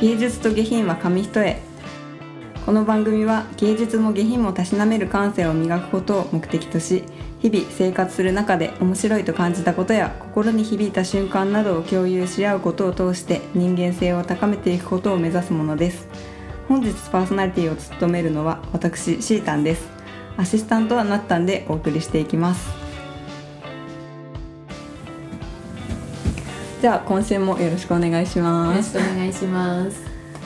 芸術と下品は紙一重。この番組は芸術も下品もたしなめる感性を磨くことを目的とし日々生活する中で面白いと感じたことや心に響いた瞬間などを共有し合うことを通して人間性を高めていくことを目指すものです。本日パーソナリティを務めるのは私シータンです。アシスタントはなったんでお送りしていきます。じゃあ今週もよろしくお願いしよろますしくお願いします。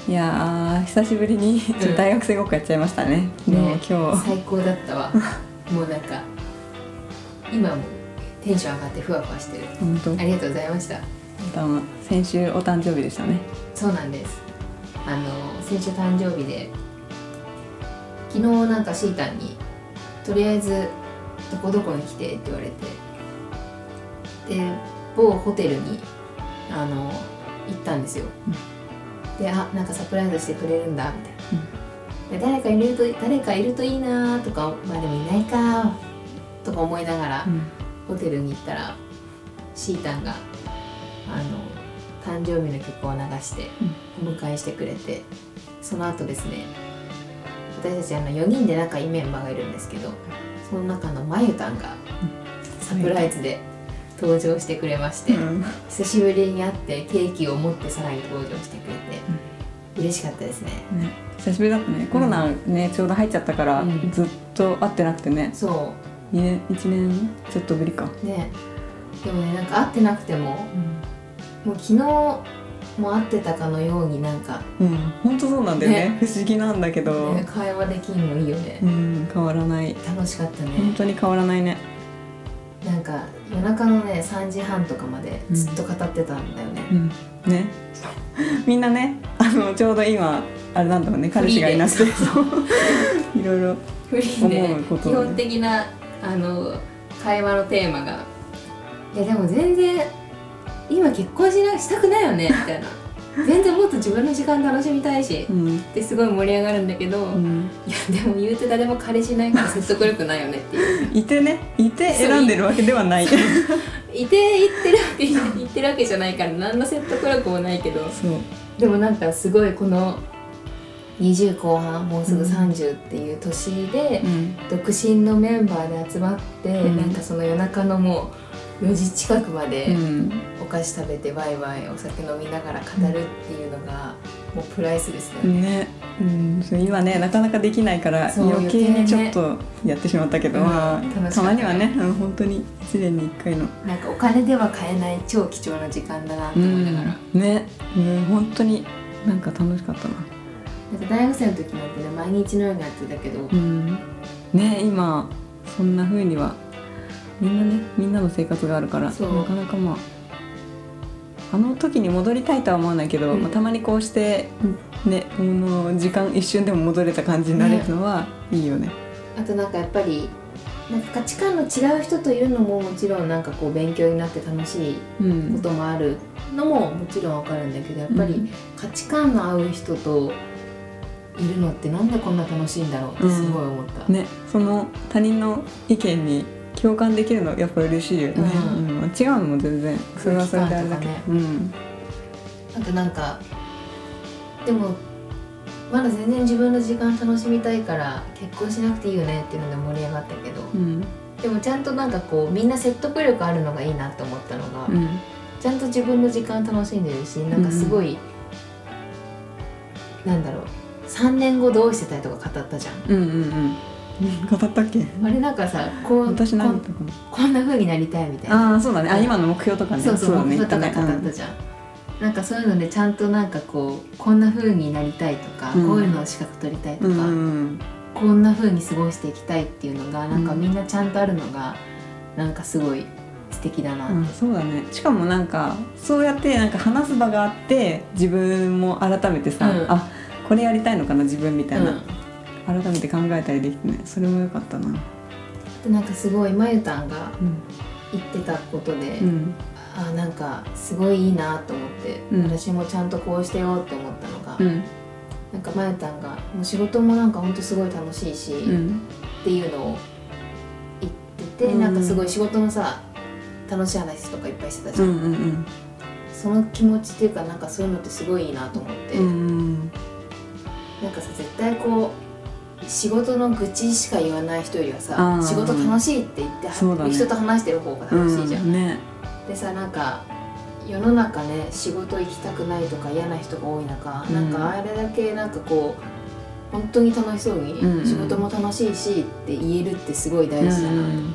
いやー久しぶりに大学生ごっこやっちゃいましたね、もうね今日最高だったわ。もうなんか今もテンション上がってふわふわしてる。本当ありがとうございました。あの先週お誕生日でしたねそうなんです。あの先週誕生日で昨日なんかシータンにとりあえずどこどこに来てって言われてで某ホテルにあの行ったんですよ。であなんかサプライズしてくれるんだみたいな。で誰かいると誰かいるといいなとかまあでもいないかとか思いながら、うん。ホテルに行ったらシータンがあの誕生日の曲を流してお迎えしてくれて、その後ですね私たちあの4人で仲いいメンバーがいるんですけどその中のまゆたんがサプライズで登場してくれまして、うん。久しぶりに会ってケーキを持ってさらに登場してくれて、嬉しかったですね。ね、久しぶりだったね。コロナねちょうど入っちゃったから、うん。ずっと会ってなくてね。そ2年1年ちょっとぶりか、うね。でもねなんか会ってなくてももう昨日も会ってたかのようになんか、うん。本当そうなんだよね。ね。不思議なんだけど、ね会話できんのいいよね。う、ん。変わらない。楽しかった本ね当に変わらないねなんか夜中のね3時半とかまでずっと語ってたんだよね、うん。ね。みんなねあのちょうど今あれなんだろうね彼氏がいなくて。いろいろ思うこと基本的なあの会話のテーマが「いやでも全然今結婚しなしたくないよね」みたいな「全然もっと自分の時間楽しみたいし」うん。ってすごい盛り上がるんだけど、いうん。やでも言うて誰も彼氏いないから 説得力ないよねっていう。いてね。いて選んでるわけではない。いて言ってるわけ言ってるわけじゃないから何の説得力もないけど。でもなんかすごいこの20後半もうすぐ30っていう年で、うん。独身のメンバーで集まって、うん。なんかその夜中のもう4時近くまうで菓子食べてワイワイお酒飲みながら語るっていうのがもうプライスですね。ね、うん、今ねなかなかできないから余計にちょっ余とやってしまったけど、うん。まあたたまにはね、うん、本当に1年に1回の。なんかお金では買えない超貴重な時間だなとう思いながら、ん。ね、うん、本当になんか楽しかったな。なんか大学生の時なんてね毎日のようにやってたけど、うん。ね今そんな風にはみんなねみんなの生活があるからなそう。かなかまああの時に戻りたいとは思わないけど、うん。まあ、たまにこうしてねこの時間一瞬でも戻れた感じになれるのはいいよね。あとなんかやっぱりなんか価値観の違う人といるのももちろんなんかこう勉強になって楽しいうん。こともあるのももちろんわかるんだけどやっぱりうん。価値観の合う人といるのってなんでこんな楽しいんだろうってすごい思った、ねその他人の意見に共感できるのやっぱ嬉しいよね、ううん。違うのも全然それはそれであれだけど、空気うん。あとなんかでもまだ全然自分の時間楽しみたいから結婚しなくていいよねっていうので盛り上がったけどうん。でもちゃんとなんかこうみんな説得力あるのがいいなって思ったのが、うん。ちゃんと自分の時間楽しんでるしなんかすごい、なんだろう3年後どうしてたいとか語ったじゃん。うんうんうん語ったっけ？あれなんかさこう私何ここんな風になりたいみたいな。なああそうだね。あ今の目標とかね。そうそうだね。目標とか語ったじゃん、なんかそういうのでちゃんとなんかこうこんな風になりたいとか、うん。こういうのを資格取りたいとか、うんうん。こんな風に過ごしていきたいっていうのがなんかうん。みんなちゃんとあるのがなんかすごい素敵だな。うん、そうだね。しかもなんかそうやってなんか話す場があって自分も改めてさ、うん。あこれやりたいのかな自分みたいな、うん改めて考えたりできてねそれも良かったな。でなんかすごいまゆたんがうん。言ってたことで、うん。あなんかすごいいいなと思って、うん。私もちゃんとこうしてよって思ったのが、うん。なんかまゆたんがもう仕事もなんかほんとすごい楽しいし、っうん。ていうのを言ってて、うん。なんかすごい仕事のさ楽しい話とかいっぱいしてたじうゃん、んうんすその気持ちっていうかなんかそういうのってすごいいいなと思って、うん。なんかさ絶対こう仕事の愚痴しか言わない人よりはあさー。仕事楽しいって言ってね。人と話してる方が楽しいじゃん、うんね。でさなんか世の中ね仕事行きたくないとか嫌な人が多い中、うん。なんかあれだけなんかこう本当に楽しそうに、うん。うん仕事も楽しいしって言えるってすごい大事だな、うん。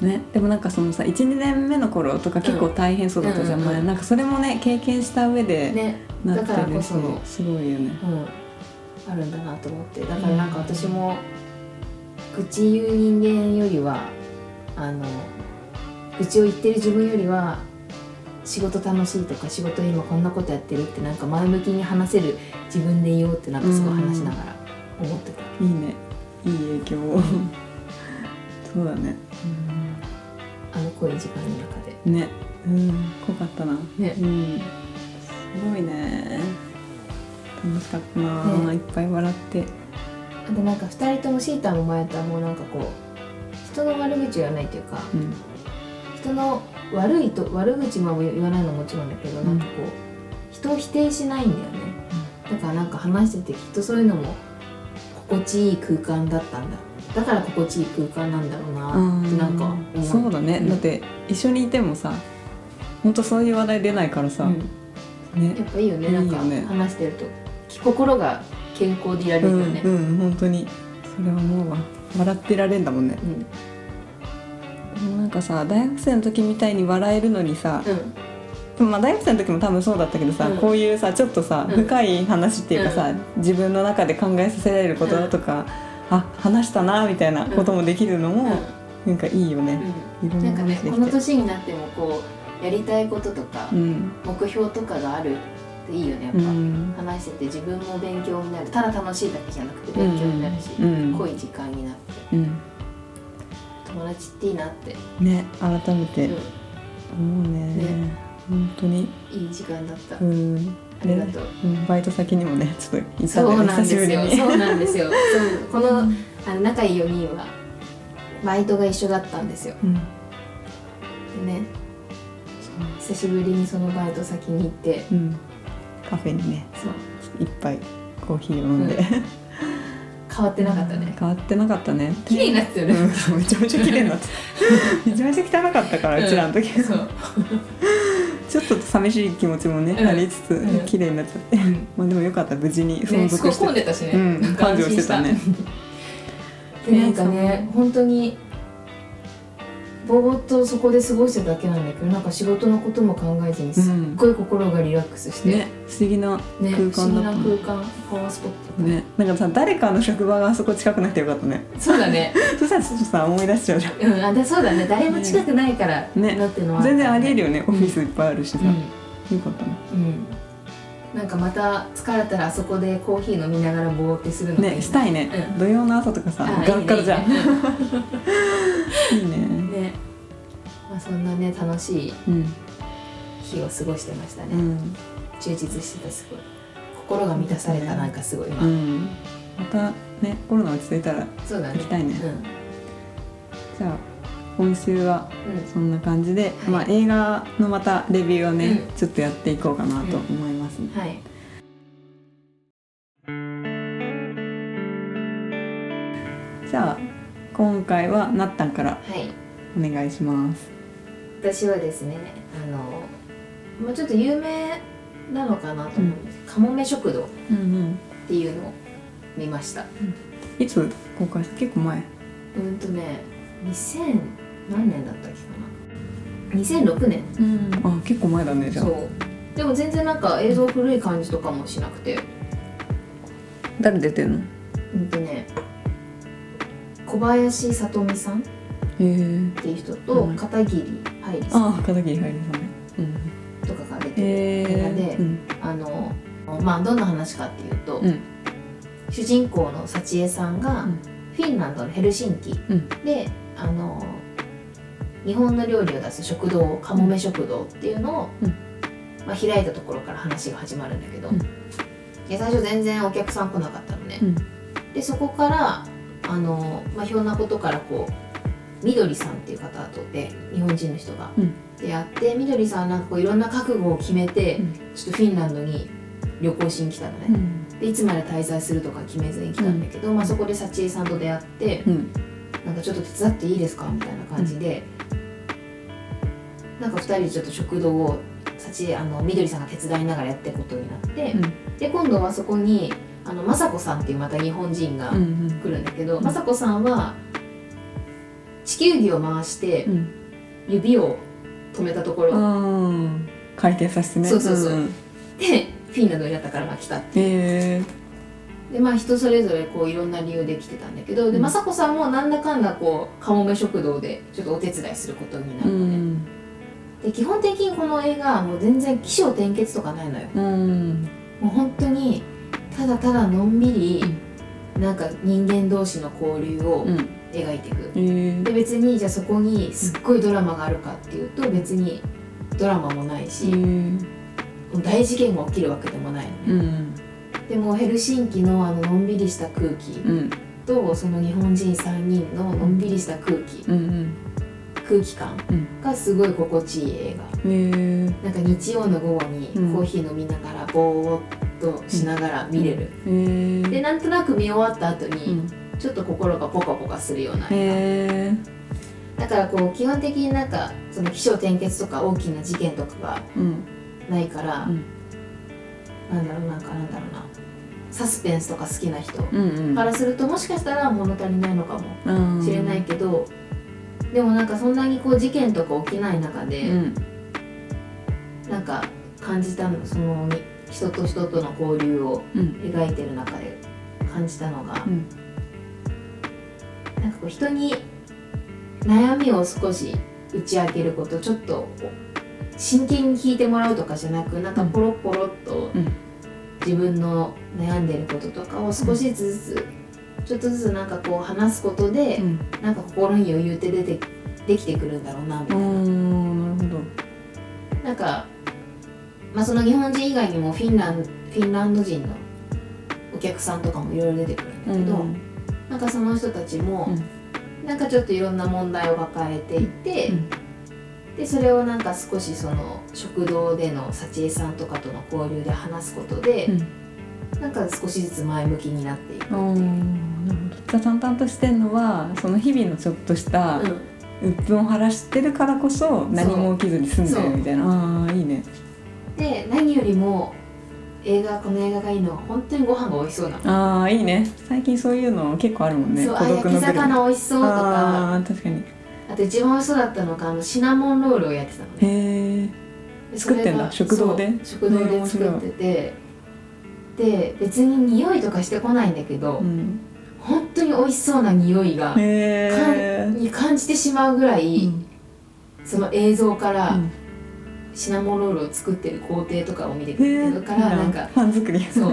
ね、でもなんかそのさ12年目の頃とか結構大変そうだったじゃん、うん前。なんかそれもね経験した上でね。なっだからてるしこそ。すごいよね。うん、あるんだなと思ってだからなんか私も愚痴言う人間よりはあの愚痴を言ってる自分よりは仕事楽しいとか仕事今こんなことやってるってなんか前向きに話せる自分でいようってなんかすごい話しながら思ってた、いいね。いい影響を。そうだね。あの濃い時間の中で。ね。うん。濃かったな。ね。うん。すごいね楽しかったな、ねいっぱい笑って。あとなんか2人ともシータも前とはもうなんかこう人の悪口を言わないっていうかうん。人の悪いと悪口も言わないのももちろんだけど、うん。なんかこう人を否定しないんだよね、だからなんか話しててきっとそういうのも心地いい空間だったんだ。だから心地いい空間なんだろうなってなんか思う。そうだね、うんだって一緒にいてもさ本当そういう話題出ないからさ、うん。ね。やっぱいいよね。なんかいいよね。話してると心が健康でいられるよね、うん、うん、本当に。それは思うわ笑ってられんだもんね。うん。なんかさ大学生の時みたいに笑えるのにさ、うん。まあ大学生の時も多分そうだったけどさ、うん。こういうさちょっとさ、うん。深い話っていうかさ、自分の中で考えさせられることとか、あ話したなみたいなこともできるのも、なんかいいよね、ななんかねこの年になってもこうやりたいこととか、うん。目標とかがあるっていいよね。やっぱ、うん話してて自分も勉強になる。ただ楽しいだけじゃなくて勉強になるし、うん。濃い時間になって。うん。友達っていいなって、ね改めて。うん。思うね。ね。本当に。いい時間だった、うん。ありがとう、うん。バイト先にもねちょっと行ったんそうなんですよ。そうなんですよ。このあの仲いい4人はバイトが一緒だったんですよ。うん。でね。久しぶりにそのバイト先に行ってうんカフェにねそう。一杯コーヒーを飲んで、うん。変わってなかったね。変わってなかったね。綺麗になってたよね、うん。めちゃめちゃ綺麗になってた。めちゃめちゃ汚かったから、うちらの時そう、ちょっと寂しい気持ちもね、うん。ありつつ、うん。綺麗になっちゃって。まあでもよかった。無事に存ね、すごい続して。混んでたしね、うん繁盛してたね。でなんかね本当にぼーっとそこで過ごしてただけなんだけどなんか仕事のことも考えずにすっごい心がリラックスして、ね不思議なね空間だった。不思議な空間パワースポット、ね。なんかさ誰かの職場があそこ近くなくてよかったね。そうだね。そしたらちょっとさ思い出しちゃうじゃん。うんあでそうだね。誰も近くないから、ね。なってのは。全然ありえるよよね、オフィスいっぱいあるしさ、うん。よかったね。うんなんかまた疲れたらあそこでコーヒー飲みながらぼーってするのねしたいね、うん。土曜の朝とかさあガラッガラじゃん。い いいね。いね。ねまあそんなね楽しいうん。日を過ごしてましたね、うん。充実してたすごい。心が満たされたなんかすごい今、うん。またねコロナ落ち着いたら行きたいね。うん。じゃあ今週はうん。そんな感じで、はい。まあ、映画のまたレビューをね、うん。ちょっとやっていこうかなと思います、はい。じゃあ今回はなったんからはい。お願いします。私はですねあのまあちょっと有名なのかなと思うんです。けど、かもめ食堂っうんうん。ていうのを見ました。いつ公開した？結構前。うんとね2000何年だったっけかな。2006年。うん。あ結構前だねじゃあ。そうでも全然なんか映像古い感じとかもしなくて。誰出てんの？うんとね小林聡美さんっへえ。ていう人とうん片桐はいりさん。ああ片桐はいりさんね。うん。とかが出てるへ映画でえうん。あのまあどんな話かっていうと、うん。主人公の幸恵さんが、うん。フィンランドのヘルシンキうん。であの日本の料理を出す食堂かもめ食堂っていうのを、うんまあ、開いたところから話が始まるんだけど、うん。で最初全然お客さん来なかったのね、うん。でそこからあの、まあ、ひょんなことからこうみどりさんっていう方とで日本人の人が、うん。でやってみどりさんはなんかこういろんな覚悟を決めて、うん。ちょっとフィンランドに旅行しに来たのね、うん。でいつまで滞在するとか決めずに来たんだけど、まあ、そこで幸恵さんと出会って、うん。なんかちょっと手伝っていいですかみたいな感じで、なんか2人でちょっと食堂を幸恵あのみどりさんが手伝いながらやっていくことになって、で今度はそこにあの雅子さんっていうまた日本人がうんうん来るんだけど、うん。雅子さんは地球儀を回してうん。指を止めたところ、うん回転させてね。そうそうそう。んでフィンランドになったからまあ来たってへえでまあ人それぞれこういろんな理由で来てたんだけどでうん。雅子さんもなんだかんだこうかもめ食堂でちょっとお手伝いすることになうるのね、んで基本的にこの映画はもう全然起承転結とかないのよ。うん。もう本当にただただのんびりなんか人間同士の交流をうん。描いていく、へえで別にじゃあそこにすっごいドラマがあるかっていうと別にドラマもないし、大事件が起きるわけでもないでもヘルシンキのあののんびりした空気うん。とその日本人3人ののんびりした空気、うん空気感うん。がすごい心地いい映画。うんなんか日曜の午後にうん。コーヒー飲みながらぼーっとしながら見れる、へえでなんとなく見終わった後うにん。ちょっと心がポカポカするような映画。だからこう基本的になんかその起承転結とか大きな事件とかがうん。ないから、うん。なんだろうなんかなんだろうな。サスペンスとか好きな人うんうん。からするともしかしたら物足りないのかもうん。しれないけど、でもなんかそんなにこう事件とか起きない中で、うん。なんか感じたのそのに人と人との交流をうん。描いてる中で感じたのが、うん。なんかこう人に悩みを少し打ち明けることちょっと真剣に聞いてもらうとかじゃなくなんかポロポロっとうん。自分の悩んでることとかを少しずつ、ちょっとずつなんかこう話すことで、うん。なんか心に余裕って出てできてくるんだろうなみたういな。んなるほど。なんか、まあ、その日本人以外にもフィンランフィンランド人のお客さんとかもいろいろ出てくるんだけど、うん。なんかその人たちも、なんかちょっといろんな問題を抱えていて、うん。でそれをなんか少しその食堂での幸恵さんとかとの交流で話すことで、うん。なんか少しずつ前向きになっていくっていう。うんなるほど。じゃあ淡々としてんのはその日々のちょっとしたうん。鬱憤を晴らしてるからこそ何も起きずに済んでるみたいな。ああいいねで何よりも映画この映画がいいのは本当にご飯が美味しそうなの。ああいいね。最近そういうの結構あるもんね。そうあ焼き魚美味しそうとか。あー確かに。あと一番美味しそうだったのがあのシナモンロールをやってたのね。へえで作ってんだ？食堂で？食堂で作ってて。で別に匂いとかしてこないんだけど、うん本当に美味しそうな匂いが、へえに感じてしまうぐらい、その映像から、うん。シナモンロールを作ってる工程とかを見てくへえるからなんかパン作り。そう。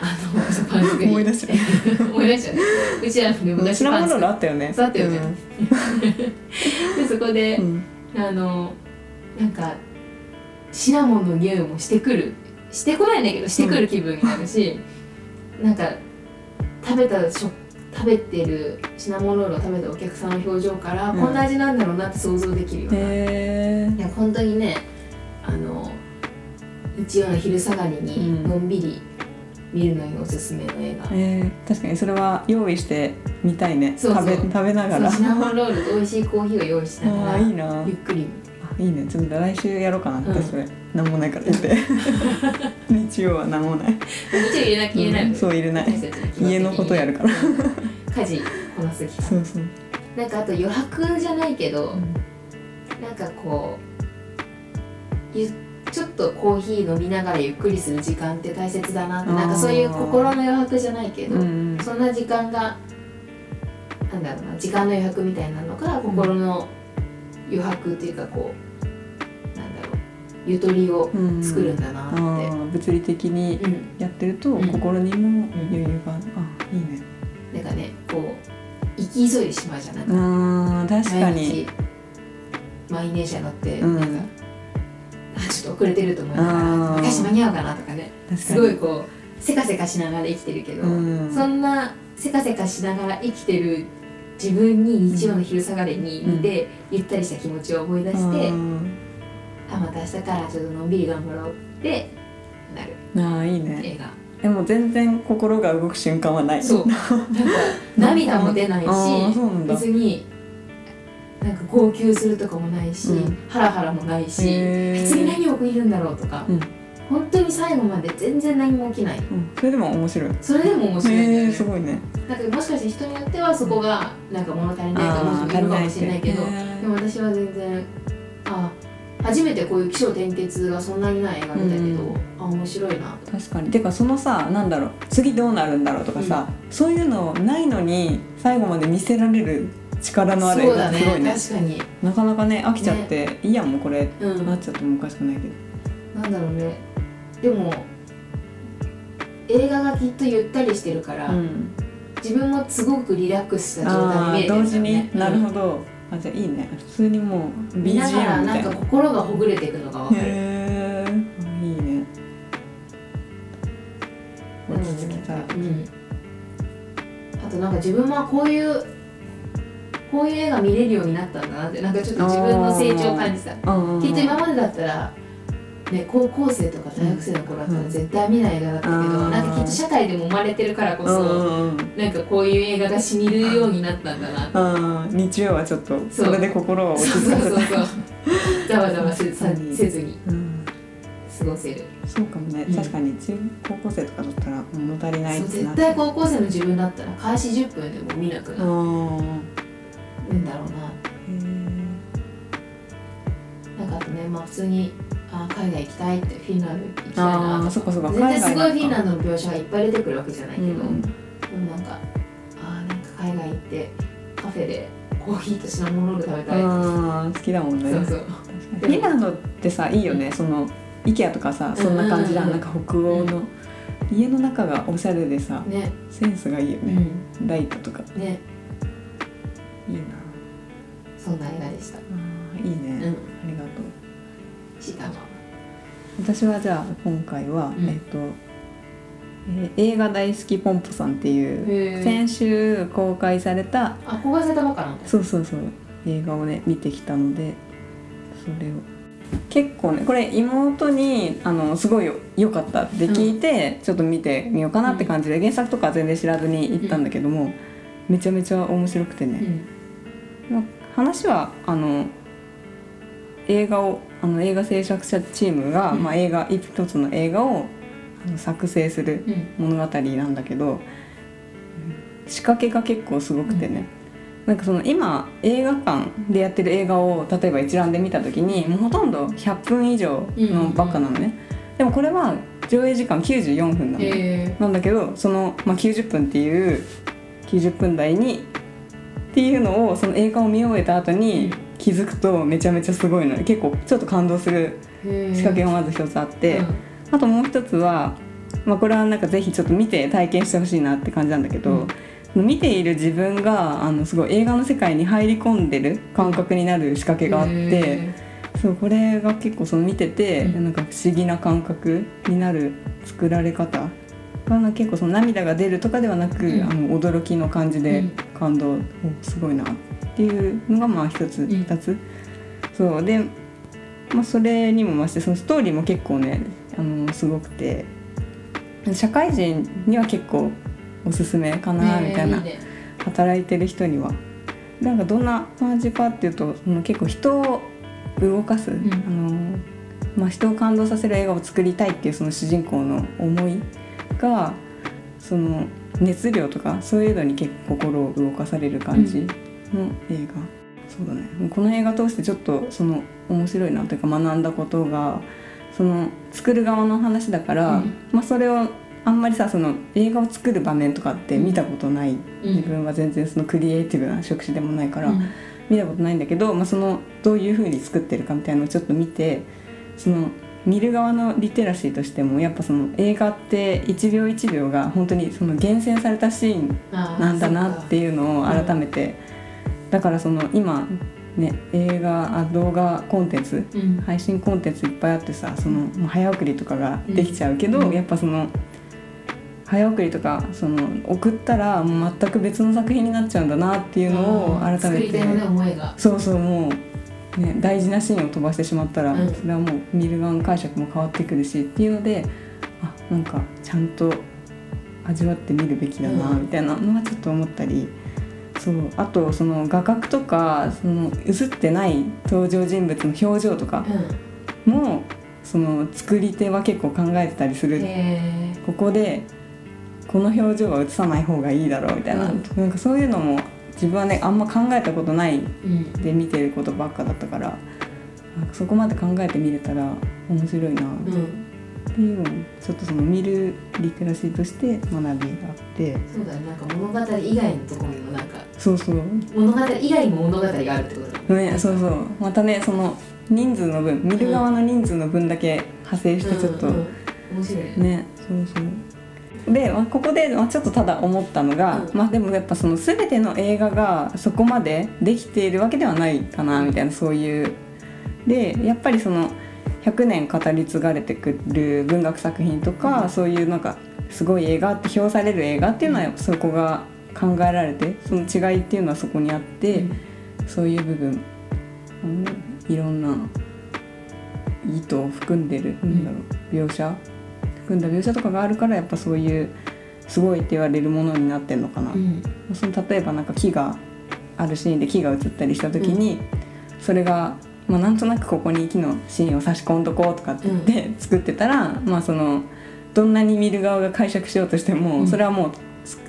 あのパン作り。思い出しちゃ思い出しちゃうねうちらでう昔シナモンロールあパン作ったよね。そうあったよね。って でそこで、うん。あのなんかシナモンの匂いもしてくる。してこないんだけどしてくる気分になるし、なんか食べたしょ食べてるシナモンロールを食べたお客さんの表情から、うん。こんな味なんだろうなって想像できるような、いへえや本当にねあの日曜の昼下がりにうんのんびり見るのにおすすめの映画、えー、確かにそれは用意してみたいね。食べ食べながら。シナモンロールと美味しいコーヒーを用意しながあらあいいな。ゆっくりあいいね。ちょっと来週やろうかなって、うんそれ。なん。もないから言って。日曜はなんもない。もちろん入れなきゃ入れないのうん。そう入れない。家のことやるから。家事こなす期間そうそう、なんかあと余白じゃないけど、なんかこうゆちょっとコーヒー飲みながらゆっくりする時間って大切だなってなんかそういう心の余白じゃないけど、うん。そんな時間がなんだろうな時間の余白みたいなのが心の余白っていうかこうゆとりをうん作るんだなって、あー物理的にうん。やってると、うん。心にも余裕がある、あいいね。なんかねこう生き急いでしまうじゃんなんかあー確かに。毎日満員電車乗って、うん。なんかあちょっと遅れてると思いながら昔間に合うかなとかね。すごいこうせかせかしながら生きてるけど、うん。そんなせかせかしながら生きてる自分に日曜の昼下がりに見て、ゆったりした気持ちを思い出して、あまた明日からちょっとのんびり頑張ろうってなる。ああいいね。映画。でも全然心が動く瞬間はない。そう。なんか 涙も出ないし別になんか号泣するとかもないし、うん。ハラハラもないし次何起きるんだろうとか、うん。本当に最後まで全然何も起きない。うん。それでも面白い。それでも面白いね。すごいね。なんかもしかして人によってはそこがなんか物足りないと思う人あーもいるかもしれないけどでも私は全然あ初めてこういう起承転結がそんなにない映画見たけど、うん。あ面白いな。と確かに。てかそのさなんだろう次どうなるんだろうとかさ、そういうのないのに最後まで見せられる力のある映画すごいね。確かに。なかなかね飽きちゃって、いいやんもうこれ、うん。なっちゃってもおかしくないけど。なんだろうね。でも映画がきっとゆったりしてるから、うん。自分もすごくリラックスした状態ああ同時で見れてるんだよね。に、なるほど、どあじゃあいいね。普通にもううん見ながら BGM みなんかたいな。心がほぐれていくのが分かる、へえいいね。うん落ち着きた。い、うん、あとなんか自分はこういうこういう映画見れるようになったんだなってなんかちょっと自分の成長を感じた。きっと今までだったら、ね、高校生とか大学生の頃だったら絶対見ない映画だったけど、うん。なんかきっと社会でも生まれてるからこうそ、んうんうん。なんかこういう映画がしみるようになったんだなあー日曜はちょっとそう。それで心を落ち着かせたそうそうそう。ざわざわせずに。うん。過ごせる。そうかもね、うん。確かに中高校生とかだったら物足りないそうって。な絶対高校生の自分だったら開始10分でも見なくなる。ん。だろうな。へなんかあとねまあ普通にあ海外行きたいってフィンランド行きたいなあそっかそっか全然すごいフィンランドの描写がいっぱい出てくるわけじゃないけど、ーうん。でもなんかあーなんか海外行ってカフェでコーヒーとシナモンロール食べたい、あー好きだもんね。そうそう。フィンランドってさいいよね。その IKEA とかさそんな感じじゃん,、うんうんうんなんか北欧の、家の中がおしゃれでさね。センスがいいよね、うん。ライトとか。ね。いいな。そんな映画でした。あーいいね、うん。ありがとう。シータマ私はじゃあ今回は、うん。えっと、えー映画大好きポンポさんっていう先週公開されたあ公開されたばっかなそうそうそう映画をね見てきたのでそれを。結構ねこれ妹にあのすごい良かったって聞いて、ちょっと見てみようかなって感じで、原作とかは全然知らずに行ったんだけども、めちゃめちゃ面白くてね、うん。まあ話はあの映画をあの映画制作者チームが、うん。まあ、映画一つの映画をあの作成するうん。物語なんだけど仕掛けが結構すごくてね、なんかその今映画館でやってる映画を例えば一覧で見た時にもうほとんど100分以上のばっかなのね、でもこれは上映時間94分なのね、へなんだけどその、まあ、90分っていう90分台にっていうのをその映画を見終えた後に気づくとめちゃめちゃすごいの。で結構ちょっと感動するえ仕掛けがまず一つあって、あともう一つは、まあ、これはなんかぜひちょっと見て体験してほしいなって感じなんだけど、見ている自分があのすごい映画の世界に入り込んでる感覚になる仕掛けがあって。そうこれが結構その見てて、うん。なんか不思議な感覚になる作られ方がなんか結構その涙が出るとかではなく、うん。あの驚きの感じでうん。感動、おすごいなっていうのがまあ一つん。二、つ。そう。で、まあ、それにも増してそのストーリーも結構ねあのすごくて。社会人には結構おすすめかなみたいな、ね。働いてる人には。なんかどんな感じかっていうとその結構人を動かす、ん。あのまあ、人を感動させる映画を作りたいっていうその主人公の思いがその熱量とかそういうのに結構心を動かされる感じの映画、そうだね。もうこの映画通してちょっとその面白いなというか学んだことがその作る側の話だから、うん。まあ、それをあんまりさその映画を作る場面とかって見たことない、うん。自分は全然そのクリエイティブな職種でもないから、うん。見たことないんだけど、まあ、そのどういうふうに作ってるかみたいなのをちょっと見てその見る側のリテラシーとしてもやっぱその映画って1秒1秒が本当にその厳選されたシーンなんだなっていうのを改めて、だからその今ね映画あ動画コンテンツうん。配信コンテンツいっぱいあってさその早送りとかができちゃうけど、うん。やっぱその早送りとかその送ったらもう全く別の作品になっちゃうんだなっていうのを改めて。そうそうもう、ね、大事なシーンを飛ばしてしまったら、うん。それはもう見る側の解釈も変わってくるしっていうのであなんかちゃんと味わってみるべきだなうん。みたいなのはちょっと思ったり。そうあとその画角とかその映ってない登場人物の表情とかもその作り手は結構考えてたりすうん、る。へここでこの表情は映さない方がいいだろうみたいな,、うん。なんかそういうのも自分はねあんま考えたことないで見てることばっかだったからなんかそこまで考えてみれたら面白いな。うん。っていうのをちょっとその見るリテラシーとして学びがあって。そうだね。なんか物語以外のところにもなんかそうそう。物語以外にも物語があるってことね。そうそう。またねその人数の分見る側の人数の分だけ派生してちょっと、うんうん面白い。ねねそうそう。で、まあ、ここで、まあ、ちょっとただ思ったのが、うん。まあでもやっぱその全ての映画がそこまでできているわけではないかなみたいなそういう。でやっぱりその100年語り継がれてくる文学作品とか、うん。そういうなんかすごい映画って評される映画っていうのはそこが考えられてその違いっていうのはそこにあって、そういう部分あのいろんな意図を含んでる、なんだろう描写含んだ描写とかがあるからやっぱそういうすごいって言われるものになってんのかな、うん。その例えばなんか木があるシーンで木が映ったりした時に、それが、まあ、なんとなくここに木のシーンを差し込んどこうとかって言って作ってたら、まあそのどんなに見る側が解釈しようとしても、うん。それはもう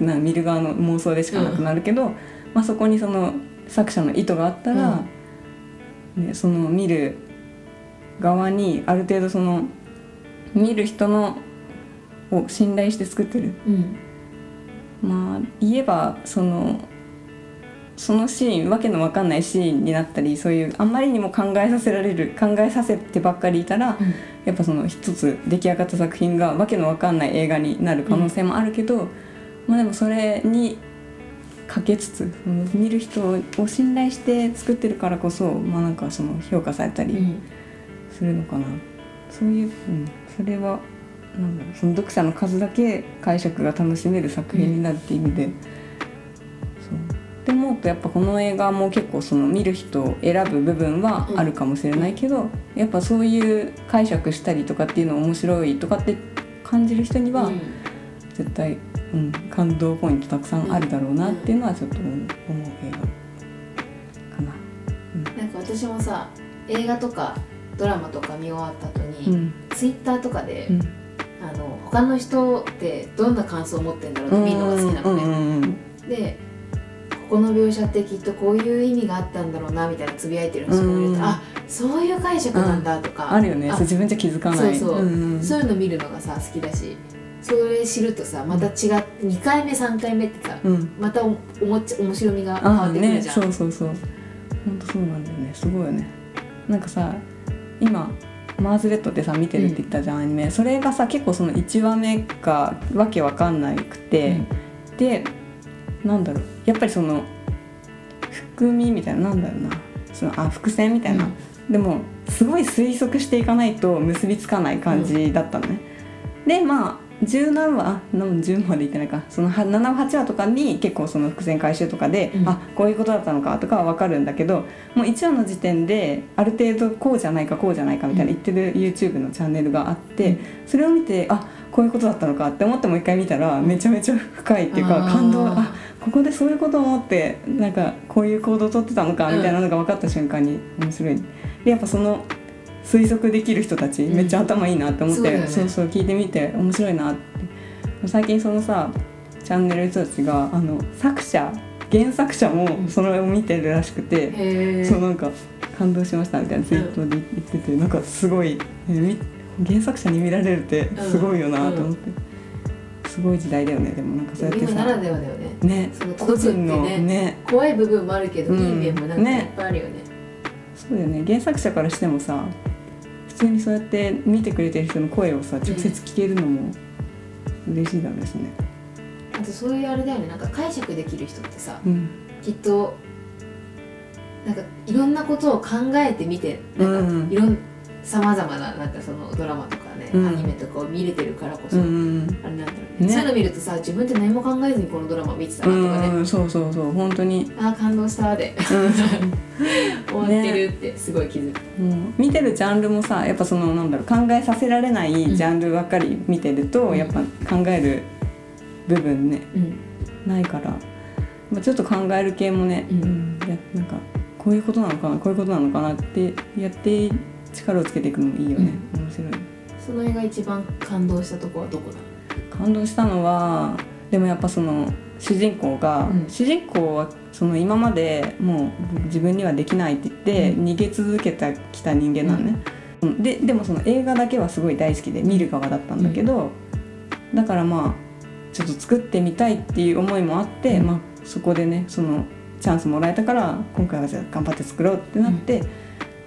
な見る側の妄想でしかなくなるけど、まあ、そこにその作者の意図があったら、ね、その見る側にある程度その見る人のを信頼して作ってる。うん。まあ言えばそのそのシーンわけのわかんないシーンになったりそういうあんまりにも考えさせられる考えさせてばっかりいたら、うん。やっぱその一つ出来上がった作品がわけのわかんない映画になる可能性もあるけど、まあでもそれにかけつつ見る人を信頼して作ってるからこそまあなんかその評価されたりうん。するのかな、そういう、うん、それはなんだろう。その読者の数だけ解釈が楽しめる作品になるっていう意味で、そう。って思うとやっぱこの映画も結構その見る人を選ぶ部分はあるかもしれないけど、やっぱそういう解釈したりとかっていうの面白いとかって感じる人にはうん。絶対、うん、感動ポイントたくさんあるだろうなっていうのはちょっと思う映画かな。なんか私もさ映画とかドラマとか見終わった後に、うん。ツイッターとかで、うん。あの他の人ってどんな感想を持ってんだろうって見るのが好きなのね、うんうんうんでここの描写ってきっとこういう意味があったんだろうなみたいなつぶやいてる人がいると、うん。あそういう解釈なんだとか、あるよね。自分じゃ気づかない。そうそう、んん。そういうの見るのがさ好きだしそれ知るとさまた違う2回目3回目ってさうん。またおおもち面白みが変あわってくるじゃん、そうそうそう。本当そうなんだよね。すごいよね。なんかさ今マーズレットってさ見てるって言ったじゃん、アニメ。それがさ結構その1話目がわけわかんなくて、でなんだろう。やっぱりその含みみたいななんだろうな。そのあ伏線みたいな、でもすごい推測していかないと結びつかない感じだったのね、でまあ10何話あ何10までいってないか。そのは7話8話とかに結構その伏線回収とかで、うん。あこういうことだったのかとかは分かるんだけどもう1話の時点である程度こうじゃないかこうじゃないかみたいな言ってる YouTube のチャンネルがあって、それを見てあこういうことだったのかって思ってもう一回見たらめちゃめちゃ深いっていうか感動あここでそういうことを思ってなんかこういう行動をとってたのかみたいなのが分かった瞬間に面白い。でやっぱその推測できる人たちうん。めっちゃ頭いいなって思って、ね。そうそう聞いてみて面白いなって。最近そのさチャンネルの人たちがあの作者原作者もうん。それを見てるらしくて、へえそうなんか感動しましたみたいなツイートで言ってて、なんかすごい、えみ原作者に見られるってすごいよなと思って、すごい時代だよねでもなんかそうやって今ならさではだよね。ね。その個人のねね。怖い部分もあるけど、うん。いい面もなんかね。いっぱいあるよね。そうだよね。原作者からしてもさ普通にそうやって見てくれてる人の声をさ直接聞けるのも嬉しいだろうしね。あとそういうあれだよね。なんか解釈できる人ってさうん。きっとなんかいろんなことを考えてみてなんかうん。いろんさまざまななんかそのドラマとかうん。アニメとかを見れてるからこそ、うんうんあれなんだろうね。ね。そういうの見るとさ自分って何も考えずにこのドラマ見てたうなとかね、んうんそうそうそう。本当に、あー感動したで。終わってるってすごい気づく、もう見てるジャンルもさやっぱそのなんだろう考えさせられないジャンルばっかり見てると、うん。やっぱ考える部分ねうん。ないから、まあ、ちょっと考える系もね、うん。やなんかこういうことなのかなこういうことなのかなってやって力をつけていくのもいいよね、面白いその映画一番感動したとこはどこだ？感動したのはでもやっぱその主人公が、うん。主人公はその今までもう自分にはできないって言って、うん。逃げ続けてきた人間なのね、うん。ででもその映画だけはすごい大好きで見る側だったんだけど、だからまあちょっと作ってみたいっていう思いもあって、うん。まあ、そこでねそのチャンスもらえたから今回はじゃあ頑張って作ろうってなって、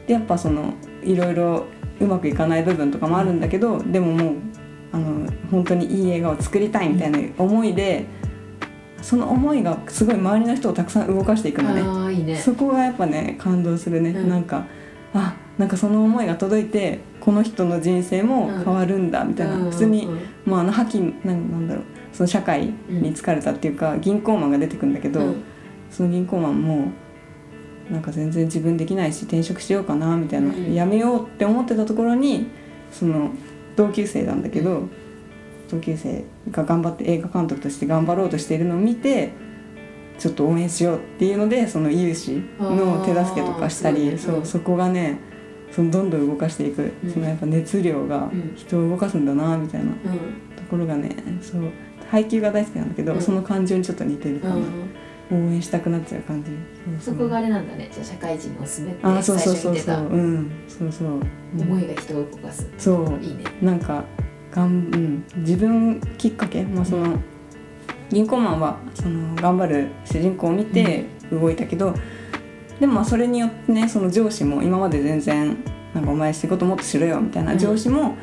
でやっぱそのいろいろうまくいかない部分とかもあるんだけど、でももうあの本当にいい映画を作りたいみたいな思いで、その思いがすごい周りの人をたくさん動かしていくのね。ね。そこがやっぱね感動するね、うん。なんかあなんかその思いが届いてこの人の人生も変わるんだみたいな、うん普通に、うんまあ、あの覇気なんなんだろう。その社会に疲れたっていうか、銀行マンが出てくるんだけど、うん。その銀行マンもなんか全然自分できないし転職しようかなみたいな、うんやめようって思ってたところにその同級生なんだけど、同級生が頑張って映画監督として頑張ろうとしているのを見てちょっと応援しようっていうのでその有志の手助けとかしたりそううん。そこがねそのどんどん動かしていく、うん。そのやっぱ熱量がうん。人を動かすんだなみたいなうん。ところがねそう配球が大好きなんだけど、うん。その感情にちょっと似てるかな、うん応援したくなっちゃう感じ。そこがあれなんだね。じゃあ社会人のおすすめってあーそう最そうそうそう。初に出た。うん。そうそう、思いが人を動かす。そう。いいね。なんかがん、うん、自分きっかけ、まあ、その銀行マンはその頑張る主人公を見て動いたけど、でもまあそれによってねその上司も今まで全然なんかお前仕事もっとしろよみたいなうん。上司も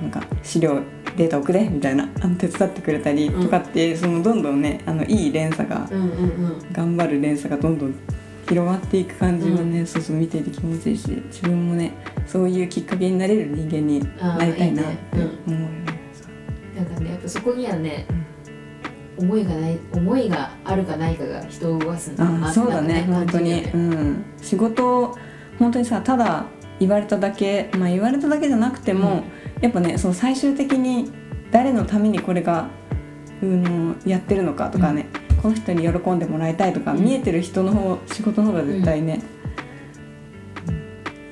なんか資料データ送れみたいなあの手伝ってくれたりとかって、そのどんどんねあのいい連鎖がうんうんうん。頑張る連鎖がどんどん広がっていく感じがね、そうそう見ていて気持ちいいし自分もねそういうきっかけになれる人間になりたいなってあーいいね。思うよね。なんかねやっぱそこにはね、思いがない思いがあるかないかが人を動かすんだあそうだねなんか本当に、うん、仕事を本当にさただ言われただけまあ言われただけじゃなくても、やっぱねその最終的に誰のためにこれが、うん、やってるのかとかね、この人に喜んでもらいたいとか、うん。見えてる人の方仕事の方が絶対ね、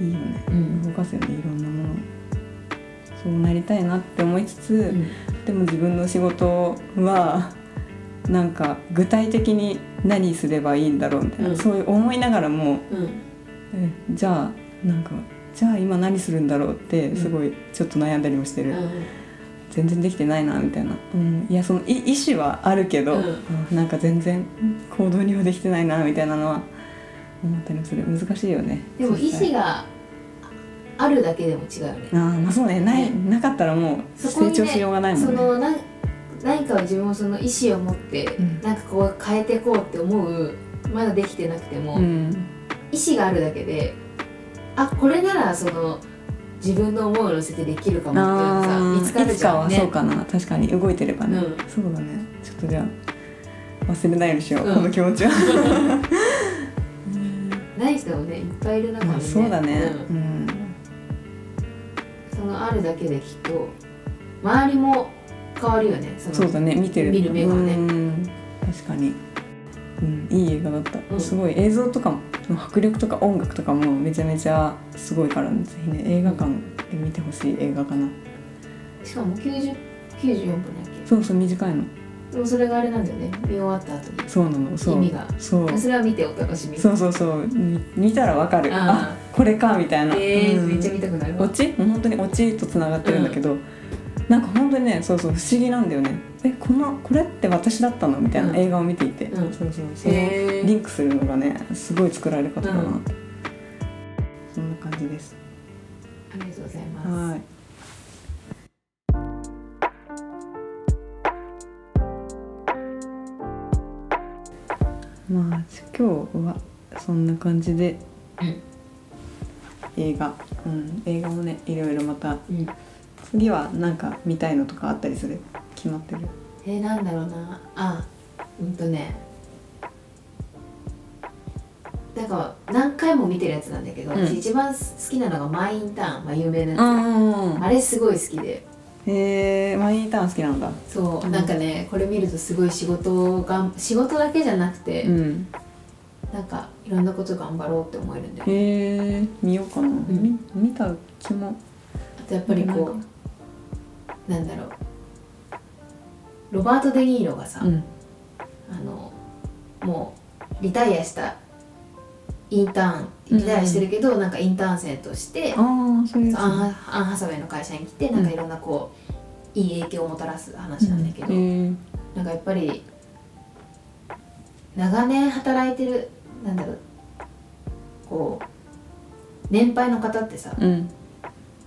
うん。いいよね、うん動かすよねいろんなもの。をそうなりたいなって思いつつ、うん。でも自分の仕事はなんか具体的に何すればいいんだろうみたいな、うん。そういう思いながらもうん。えじゃあなんかじゃあ今何するんだろうってすごいちょっと悩んだりもしてる、全然できてないなみたいな、うん、いやそのい意思はあるけど、うん。うんなんか全然行動にはできてないなみたいなのは思ったりもする。難しいよね。でも意実際志があるだけでも違うよね。あーまあそうね。ないね。なかったらもう成長しようがないもんね。そのな何かを自分もその意思を持って、うん。なんかこう変えていこうって思うまだできてなくても、うん。意思があるだけであこれならその自分の思いを乗せてできるかもっていうさ見つかるいつかじゃんね。はそうかな確かに。動いてればね、うん。そうだね。ちょっとじゃあ忘れないようにしよう、うん。この気持ちは ない人もねいっぱいいる中にね、まあそうだね。うんうん、そのあるだけできっと周りも変わるよね。そのそうだね。見てる。見る目がね。うん。確かに、うん、いい映画だった、うん。すごい。映像とかも迫力とか音楽とかもめちゃめちゃすごいからぜひね映画館で見てほしい映画かな。しかも90 94分だっけ？そうそう短いの。でもそれがあれなんだよね。見終わった後に。そうなのそう。意味が。そう。それは見てお楽しみ。そうそうそう。み見たらわかる。ああ。これかみたいな、えーうん。めっちゃ見たくなるわ。オチ？もう本当にオチとつながってるんだけど、なんか本当にねそうそう不思議なんだよね。えこのこれって私だったのみたいなうん。映画を見ていて、うん。そうそうそのリンクするのがねすごい作られ方だな。って、うん。そんな感じです。ありがとうございます。はい。まあ今日はそんな感じでうん。映画、うん、映画もねいろいろまたうん次はなんか見たいのとかあったりする？決まってる？えー、なんだろうな。あうんとね。なんか何回も見てるやつなんだけど、うん。私一番好きなのがマイインターン、まあ、有名なやつ、んあれすごい好きで。へえマインターン好きなんだ。そう、うん。なんかねこれ見るとすごい仕事が仕事だけじゃなくて、うん。なんかいろんなこと頑張ろうって思えるんだよね。へえ見ようかな、み見た気も。あとやっぱりこうなんだろう。ロバート・デ・ニーロがさ、うん。あのもうリタイアしたインターンリタイアしてるけど、なんかインターン生としてアンハサウェイの会社に来てなんかいろんなこう、いい影響をもたらす話なんだけど、へえなんかやっぱり長年働いてるなんだろうこう年配の方ってさうん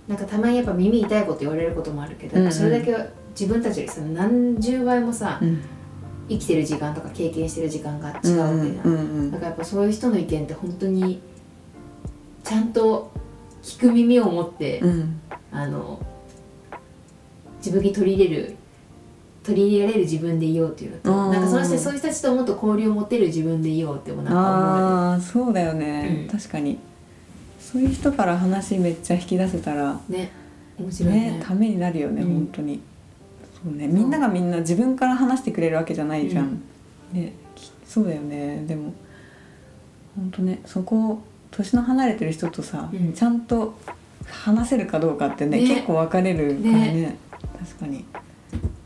なんかたまにやっぱ耳痛いこと言われることもあるけど、うんうん。それだけ自分たちよりさ何十倍もさ、うん。生きてる時間とか経験してる時間が違うわけじゃん、うんうんだからやっぱそういう人の意見って本当にちゃんと聞く耳を持って、うん。あの自分に取り入れる取り入れられる自分でいようっていうのとなんかその人そういう人たちともっと交流を持てる自分でいようってもなんか思うああそうだよね、うん。確かにそういう人から話めっちゃ引き出せたらね面白いね。ねためになるよね、うん。本当に。そうねみんながみんな自分から話してくれるわけじゃないじゃん、うん。ねきそうだよね。でも本当ねそこ年の離れてる人とさ、うん。ちゃんと話せるかどうかってねね。結構分かれるからね。ね。確かに。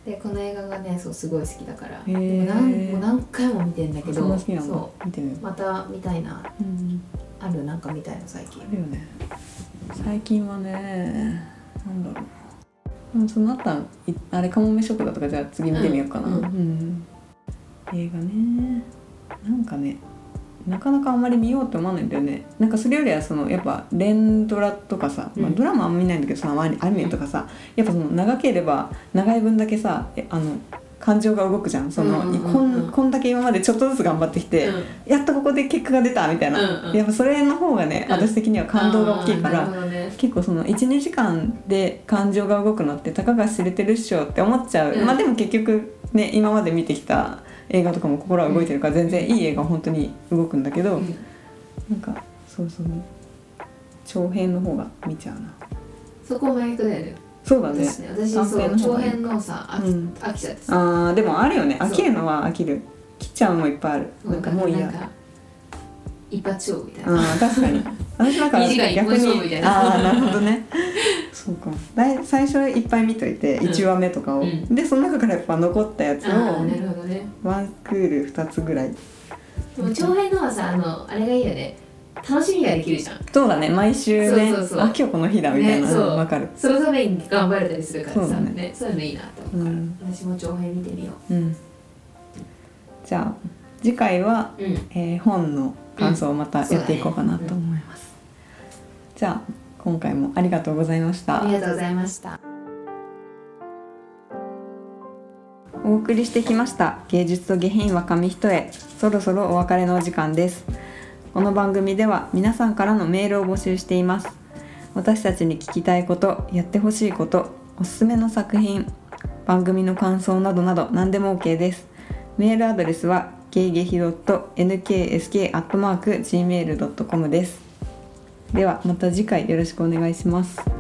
でこの映画がねそうすごい好きだから。でも何もう何回も見てんだけど。そう。また見たいな。う、うん、あるなんか見たいの最近。あるよね。最近はねなんだろう。うんそのあったあれカモメショップだとかじゃあ次見てみようかな、うんうんうん。映画ね。なんかねなかなかあんまり見ようって思わないんだよね。なんかそれよりはそのやっぱ連ドラとかさ、まあ、うんドラマあんま見ないんだけどそのアニアニメとかさやっぱその長ければ長い分だけさえあの感情が動くじゃん。その、うんうんうんうん。こんこんだけ今までちょっとずつ頑張ってきて、うん。やっとここで結果が出たみたいな、うんうんやっぱそれの方がね、うん。私的には感動が大きいから。ね。結構その12時間で感情が動くのってたかが知れてるっしょって思っちゃう、うん。まあでも結局ね今まで見てきた映画とかも心は動いてるから全然いい映画は本当に動くんだけど、うん。なんかそうそう長編の方が見ちゃうな。そこもやりとだよねそうだね。私そう長編のさ飽き,、うん。飽きちゃってさ。あーでもあるよね。飽きるのは飽きる。切っちゃうのもいっぱいある。なんかもういいや。一発勝負みたいな。あー確かに。私なんか二時間一本勝負みたいな。ああなるほどね。そうか。だい最初いっぱい見といてうん。1話目とかを、うん。でその中からやっぱ残ったやつをなるほどね。ワンクール2つぐらい。でも長編のはさあのあれがいいよね楽しみができるじゃん。そうだね毎週ねそうそうそう。あ今日この日だみたいなねそう。のわかる。そのために頑張れたりするからさそうだね。ねそういうのいいなと思うから、うん。私も長編見てみよう。ん。じゃあ次回は、ううん。えー本の感想をまたやっていこうかなと思います、じゃあ今回もありがとうございました。ありがとうございました。お送りしてきました芸術と下品は紙一重。そろそろお別れのお時間ですこの番組では皆さんからのメールを募集しています。私たちに聞きたいことやってほしいことおすすめの作品番組の感想などなど何でも OK です。メールアドレスはゲイゲヒドット .nksk.gmail.com です。ではまた次回よろしくお願いします。